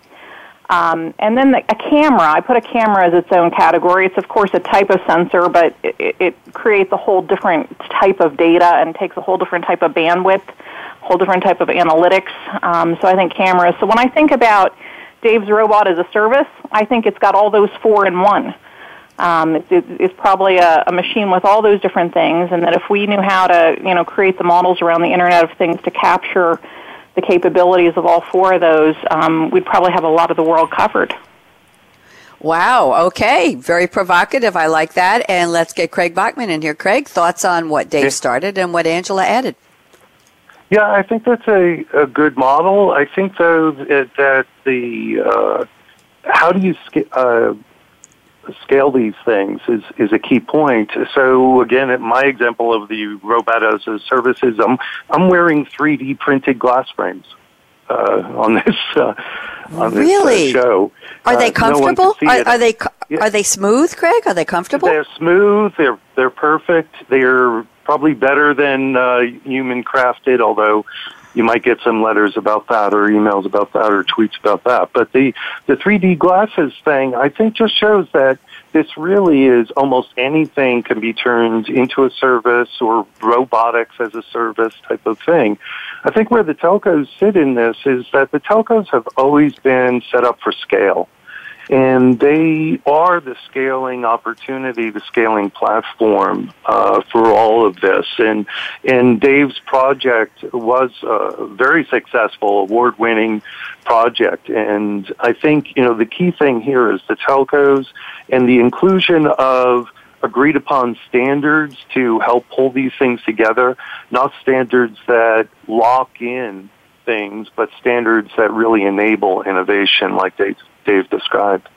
Um, and then the, a camera. I put a camera as its own category. It's of course a type of sensor, but it, it creates a whole different type of data and takes a whole different type of bandwidth, a whole different type of analytics. Um, so I think cameras. So when I think about Dave's robot as a service, I think it's got all those four in one. Um, it, it, it's probably a, a machine with all those different things, and that if we knew how to, you know, create the models around the Internet of Things to capture the capabilities of all four of those, um, we'd probably have a lot of the world covered. Wow. Okay. Very provocative. I like that. And let's get Craig Bachmann in here. Craig, thoughts on what Dave started and what Angela added? Yeah, I think that's a, a good model. I think, though, that, that the uh, how do you uh, scale these things is, is a key point. So again, at my example of the robot as a service is I'm, I'm wearing 3D printed glass frames. Uh, on this uh, on really? this uh, show, are they Uh, no comfortable? can are, are they are they smooth, Craig? Are they comfortable? They're smooth. They're they're perfect. They're probably better than uh, human crafted. Although you might get some letters about that, or emails about that, or tweets about that. But the the 3D glasses thing, I think, just shows that this really is almost anything can be turned into a service or robotics as a service type of thing. I think where the telcos sit in this is that the telcos have always been set up for scale and they are the scaling opportunity, the scaling platform uh, for all of this. And and Dave's project was a very successful, award-winning project. And I think you know the key thing here is the telcos and the inclusion of agreed upon standards to help pull these things together, not standards that lock in things, but standards that really enable innovation like Dave, Dave described.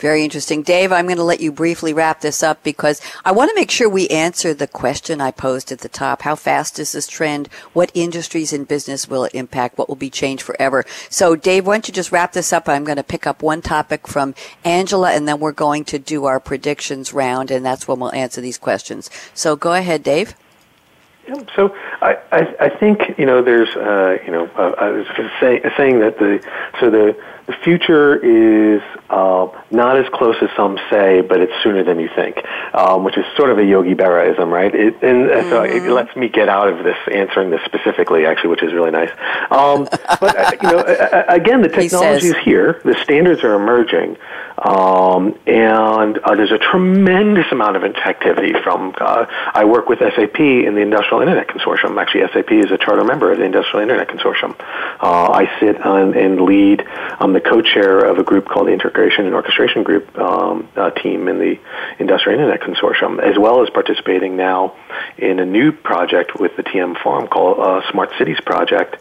Very interesting. Dave, I'm going to let you briefly wrap this up because I want to make sure we answer the question I posed at the top. How fast is this trend? What industries and business will it impact? What will be changed forever? So, Dave, why don't you just wrap this up? I'm going to pick up one topic from Angela and then we're going to do our predictions round and that's when we'll answer these questions. So, go ahead, Dave. So I, I, I think you know there's uh, you know uh, I was say, saying that the so the the future is uh, not as close as some say, but it's sooner than you think, um, which is sort of a Yogi Berraism, right? It, and uh, so it lets me get out of this answering this specifically, actually, which is really nice. Um, but uh, you know, uh, again, the technology is here. The standards are emerging, um, and uh, there's a tremendous amount of activity from. Uh, I work with SAP in the Industrial Internet Consortium. Actually, SAP is a charter member of the Industrial Internet Consortium. Uh, I sit on and lead. I'm the co-chair of a group called the Integration and Orchestration Group um, uh, team in the Industrial Internet Consortium, as well as participating now in a new project with the TM Forum called uh, Smart Cities Project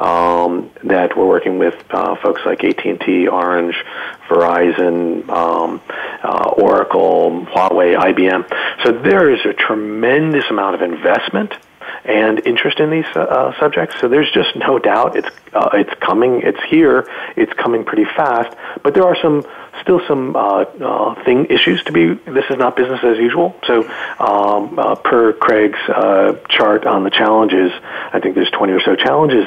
um, that we're working with uh, folks like AT&T, Orange, Verizon, um, uh, Oracle, Huawei, IBM. So there is a tremendous amount of investment and interest in these uh, subjects. So there's just no doubt it's uh, it's coming. It's here. It's coming pretty fast. But there are some still some uh, uh, thing issues to be. This is not business as usual. So um, uh, per Craig's uh, chart on the challenges, I think there's 20 or so challenges.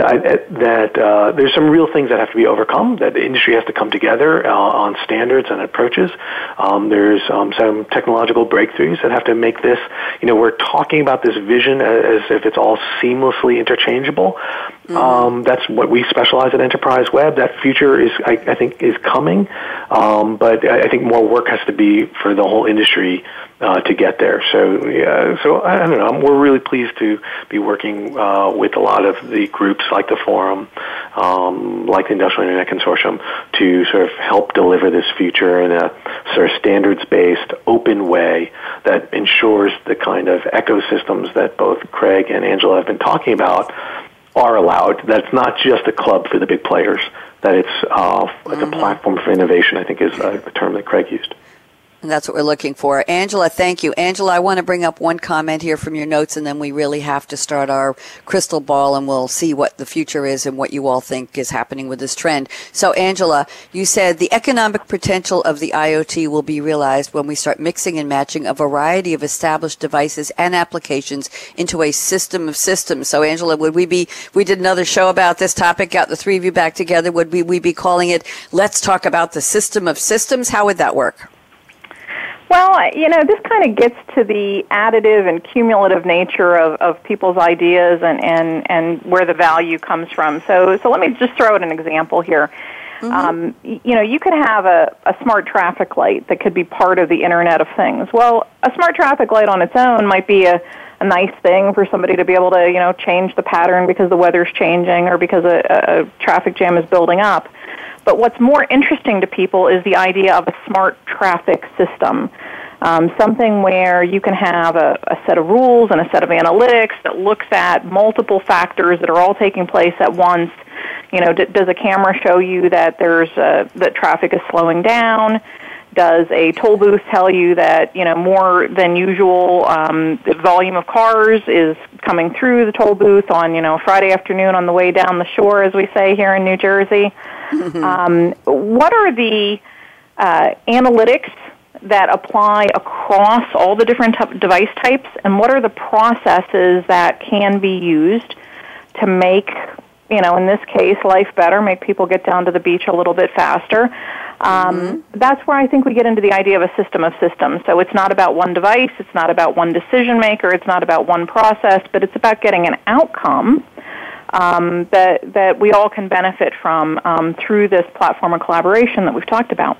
I, that uh, there's some real things that have to be overcome. That the industry has to come together uh, on standards and approaches. Um, there's um, some technological breakthroughs that have to make this. You know, we're talking about this vision as if it's all seamlessly interchangeable. Mm-hmm. Um, that's what we specialize at EnterpriseWeb. That future is, I, I think, is coming. Um, but I think more work has to be for the whole industry uh, to get there. So, yeah, so I, don't know. We're really pleased to be working uh, with a lot of the groups like the Forum, um, like the Industrial Internet Consortium, to sort of help deliver this future in a sort of standards-based, open way that ensures the kind of ecosystems that both Craig and Angela have been talking about are allowed. That's not just a club for the big players. That it's uh, it's a platform for innovation. I think is uh, the term that Craig used. And that's what we're looking for. Angela, thank you. Angela, I want to bring up one comment here from your notes, and then we really have to start our crystal ball and we'll see what the future is and what you all think is happening with this trend. So, Angela, you said the economic potential of the IoT will be realized when we start mixing and matching a variety of established devices and applications into a system of systems. So, Angela, would we be, we did another show about this topic, got the three of you back together, would we, we be calling it, let's talk about the system of systems? How would that work? Well, you know, this kind of gets to the additive and cumulative nature of, of people's ideas and, and, and where the value comes from. So, so let me just throw out an example here. Mm-hmm. Um, you know, you could have a, a smart traffic light that could be part of the Internet of Things. Well, a smart traffic light on its own might be a, a nice thing for somebody to be able to, you know, change the pattern because the weather's changing or because a, a traffic jam is building up. But what's more interesting to people is the idea of a smart traffic system. Um, something where you can have a, a set of rules and a set of analytics that looks at multiple factors that are all taking place at once. You know, d- does a camera show you that there's that traffic is slowing down? Does a toll booth tell you that you know more than usual um, the volume of cars is coming through the toll booth on you know Friday afternoon on the way down the shore, as we say here in New Jersey? Mm-hmm. Um, what are the uh, analytics that apply across all the different t- device types, and what are the processes that can be used to make, you know, in this case, life better, make people get down to the beach a little bit faster? Um, mm-hmm. That's where I think we get into the idea of a system of systems. So it's not about one device, it's not about one decision maker, it's not about one process, but it's about getting an outcome um, that that we all can benefit from um, through this platform of collaboration that we've talked about.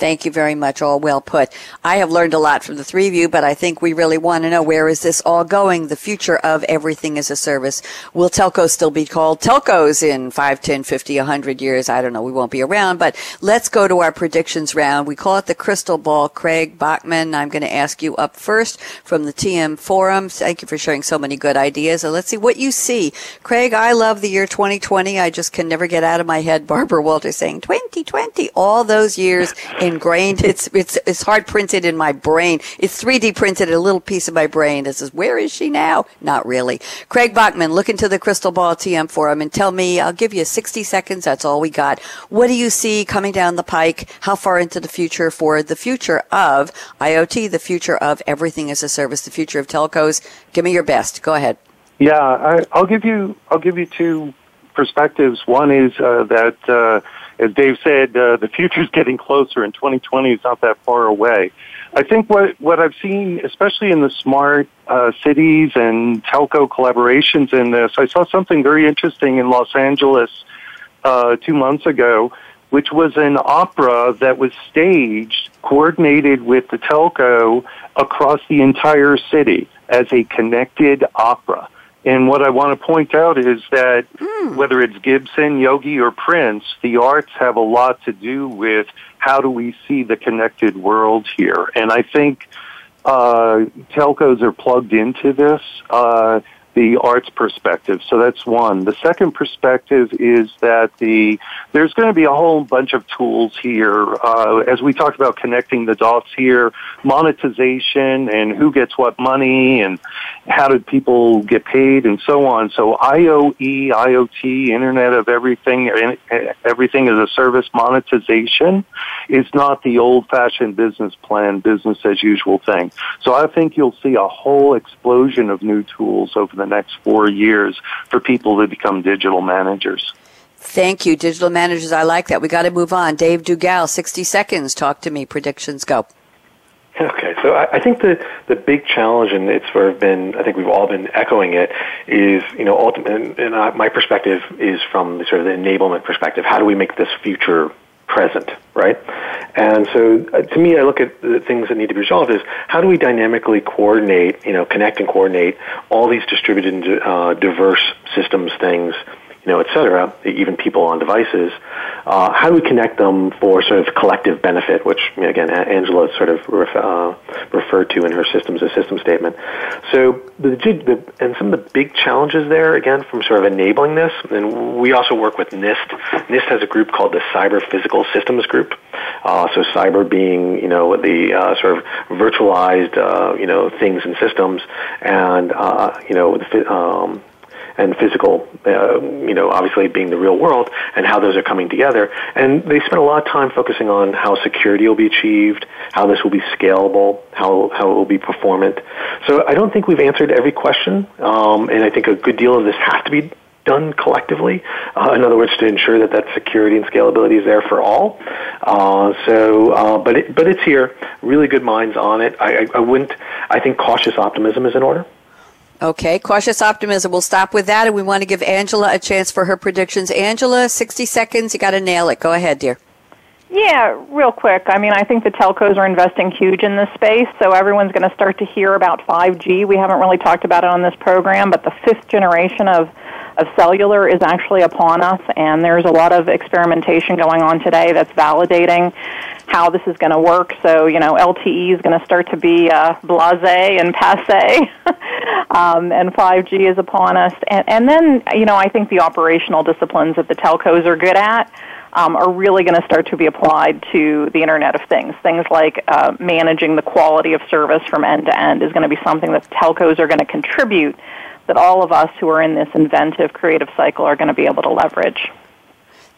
Thank you very much. All well put. I have learned a lot from the three of you, but I think we really want to know where is this all going? The future of everything as a service. Will telcos still be called telcos in 5, 10, 50, 100 years? I don't know. We won't be around, but let's go to our predictions round. We call it the crystal ball. Craig Bachmann, I'm going to ask you up first from the TM Forum. Thank you for sharing so many good ideas. And let's see what you see. Craig, I love the year 2020. I just can never get out of my head Barbara Walters saying 2020 all those years in ingrained. It's it's it's hard printed in my brain. It's 3D printed a little piece of my brain that says, "Where is she now?" Not really. Craig Bachmann, look into the crystal ball TM forum and tell me. I'll give you 60 seconds. That's all we got. What do you see coming down the pike? How far into the future for the future of IoT, the future of everything as a service, the future of telcos? Give me your best. Go ahead. Yeah, I, will give you. I'll give you two perspectives. One is uh, that. Uh, as Dave said, uh, the future's getting closer, and 2020 is not that far away. I think what what I've seen, especially in the smart uh, cities and telco collaborations in this, I saw something very interesting in Los Angeles uh, two months ago, which was an opera that was staged, coordinated with the telco across the entire city as a connected opera. And what I want to point out is that mm. whether it's Gibson, Yogi, or Prince, the arts have a lot to do with how do we see the connected world here. And I think uh, telcos are plugged into this. Uh, the arts perspective. So that's one. The second perspective is that the there's going to be a whole bunch of tools here uh, as we talked about connecting the dots here, monetization and who gets what money and how did people get paid and so on. So IOE, IoT, Internet of Everything, everything as a service monetization is not the old-fashioned business plan, business as usual thing. So I think you'll see a whole explosion of new tools over the next four years for people to become digital managers. Thank you, digital managers. I like that. We got to move on. Dave Duggal, 60 seconds. Talk to me. Predictions go. Okay, so I, I think the the big challenge, and it's sort of been, I think we've all been echoing it, is you know, ultimately, and, and my perspective is from the sort of the enablement perspective. How do we make this future present, right? And so, uh, to me, I look at the things that need to be resolved is how do we dynamically coordinate, you know, connect and coordinate all these distributed and uh, diverse systems things you know, et cetera, even people on devices, uh, how do we connect them for sort of collective benefit, which, again, Angela sort of ref, uh, referred to in her systems as system statement. So, the, the, and some of the big challenges there, again, from sort of enabling this, and we also work with NIST. NIST has a group called the Cyber Physical Systems Group, Uh, so cyber being, you know, the uh, sort of virtualized, uh, you know, things and systems, and uh, you know, um, and physical, uh, you know, obviously being the real world, and how those are coming together. And they spent a lot of time focusing on how security will be achieved, how this will be scalable, how how it will be performant. So I don't think we've answered every question, um, and I think a good deal of this has to be done collectively. Uh, in other words, to ensure that that security and scalability is there for all. Uh, so, uh, but it, but it's here. Really good minds on it. I, I, I wouldn't. I think cautious optimism is in order. Okay, cautious optimism. We'll stop with that, and we want to give Angela a chance for her predictions. Angela, 60 seconds. You got to nail it. Go ahead, dear. Yeah, real quick. I mean, I think the telcos are investing huge in this space, so everyone's going to start to hear about 5G. We haven't really talked about it on this program, but the fifth generation of of cellular is actually upon us, and there's a lot of experimentation going on today that's validating how this is going to work. So, you know, LTE is going to start to be uh, blase and passe, um, and 5G is upon us. And, and then, you know, I think the operational disciplines that the telcos are good at um, are really going to start to be applied to the Internet of Things. Things like uh, managing the quality of service from end to end is going to be something that telcos are going to contribute that all of us who are in this inventive creative cycle are going to be able to leverage.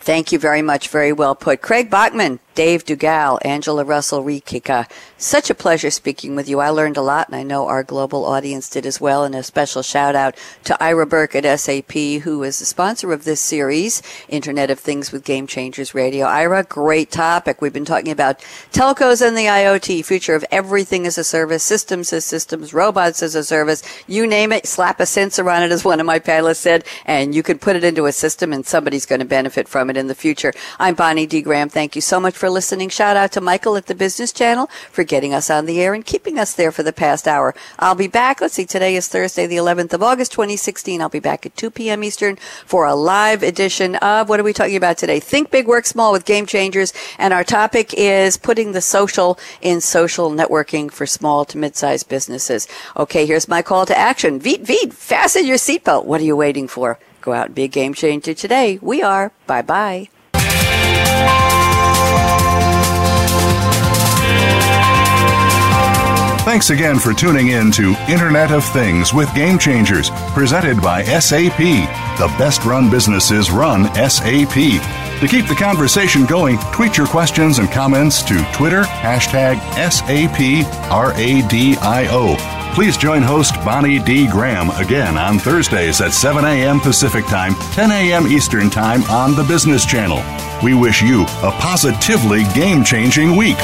Thank you very much. Very well put. Craig Bachmann, Dave Duggal, Angela Russell Rikika. Uh, such a pleasure speaking with you. I learned a lot, and I know our global audience did as well. And a special shout out to Ira Berk at SAP, who is the sponsor of this series, Internet of Things with Game Changers Radio. Ira, great topic. We've been talking about telcos and the IoT, future of everything as a service, systems as systems, robots as a service. You name it, slap a sensor on it, as one of my panelists said, and you can put it into a system, and somebody's going to benefit from it in the future. I'm Bonnie D. Graham. Thank you so much for listening. Shout out to Michael at the Business Channel for getting us on the air and keeping us there for the past hour. I'll be back. Let's see, today is Thursday, the 11th of August, 2016. I'll be back at 2 p.m. Eastern for a live edition of what are we talking about today? Think Big, Work Small with Game Changers. And our topic is putting the social in social networking for small to mid-sized businesses. Okay, here's my call to action. Veet, Veet, fasten your seatbelt. What are you waiting for? Go out and be a game changer today. We are. Bye bye. Thanks again for tuning in to Internet of Things with Game Changers, presented by SAP. The best run businesses run SAP. To keep the conversation going, tweet your questions and comments to Twitter, hashtag SAPRADIO. Please join host Bonnie D. Graham again on Thursdays at 7 a.m. Pacific Time, 10 a.m. Eastern Time on the Business Channel. We wish you a positively game changing week.